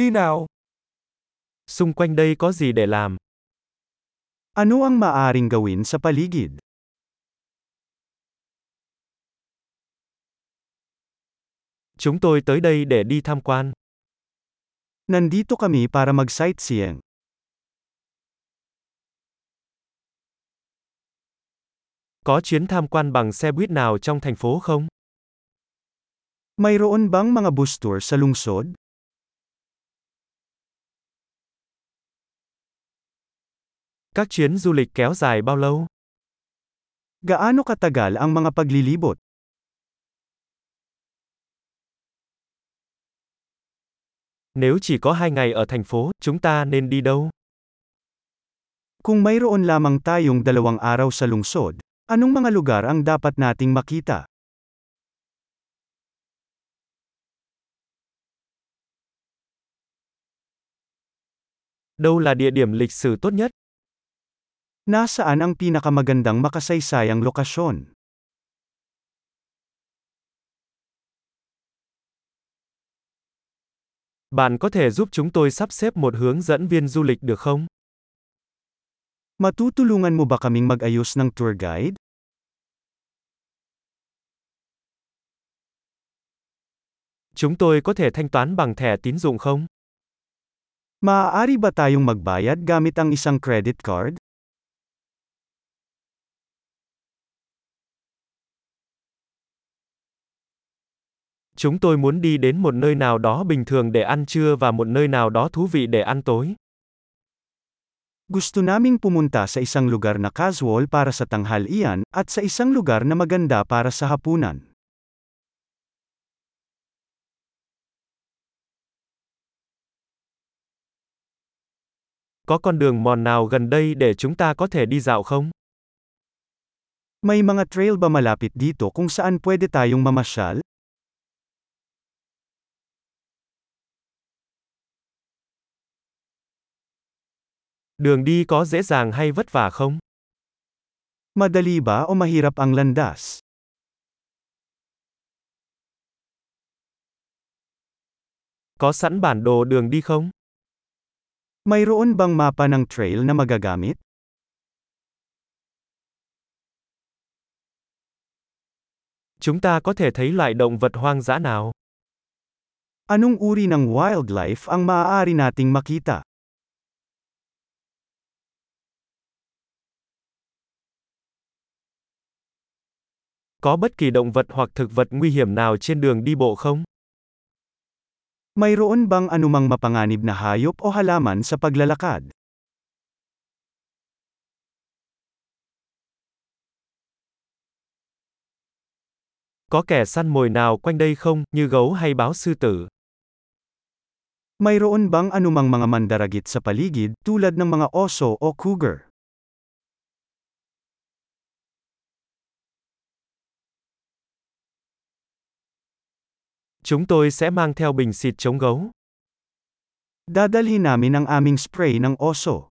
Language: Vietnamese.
Đi nào. Xung quanh đây có gì để làm? Ano ang maaring gawin sa paligid? Chúng tôi tới đây để đi tham quan. Nandito kami para mag-sightseeing. Có chuyến tham quan bằng xe buýt nào trong thành phố không? Mayroon bang mga bus tour sa lungsod? Các chuyến du lịch kéo dài bao lâu? Gaano katagal ang mga paglilibot? Nếu chỉ có hai ngày ở thành phố, chúng ta nên đi đâu? Kung mayroon lamang tayong dalawang araw sa lungsod, anong mga lugar ang dapat nating makita? Đâu là địa điểm lịch sử tốt nhất? Nasaan ang pinakamagandang makasaysayang lokasyon? Bạn có thể giúp chúng tôi sắp xếp một hướng dẫn viên du lịch được không? Matutulungan mo ba kaming mag-ayos ng tour guide? Chúng tôi có thể thanh toán bằng thẻ tín dụng không? Maaari ba tayong magbayad gamit ang isang credit card? Chúng tôi muốn đi đến một nơi nào đó bình thường để ăn trưa và một nơi nào đó thú vị để ăn tối. Gusto naming pumunta sa isang lugar na casual para sa tanghalian, at sa isang lugar na maganda para sa hapunan. Có con đường mòn nào gần đây để chúng ta có thể đi dạo không? May mga trail ba malapit dito kung saan pwede tayong mamasyal? Đường đi có dễ dàng hay vất vả không? Madali ba o mahirap ang landas? Có sẵn bản đồ đường đi không? Mayroon bang mapa ng trail na magagamit? Chúng ta có thể thấy loại động vật hoang dã nào? Anong uri ng wildlife ang maaari nating makita? Có bất kỳ động vật hoặc thực vật nguy hiểm nào trên đường đi bộ không? Mayroon bang anumang mapanganib na hayop o halaman sa paglalakad? Có kẻ săn mồi nào quanh đây không, như gấu hay báo sư tử? Mayroon bang anumang mga mandaragit sa paligid, tulad ng mga oso o cougar? Chúng tôi sẽ mang theo bình xịt chống gấu. Dadalhin namin ang aming spray ng oso.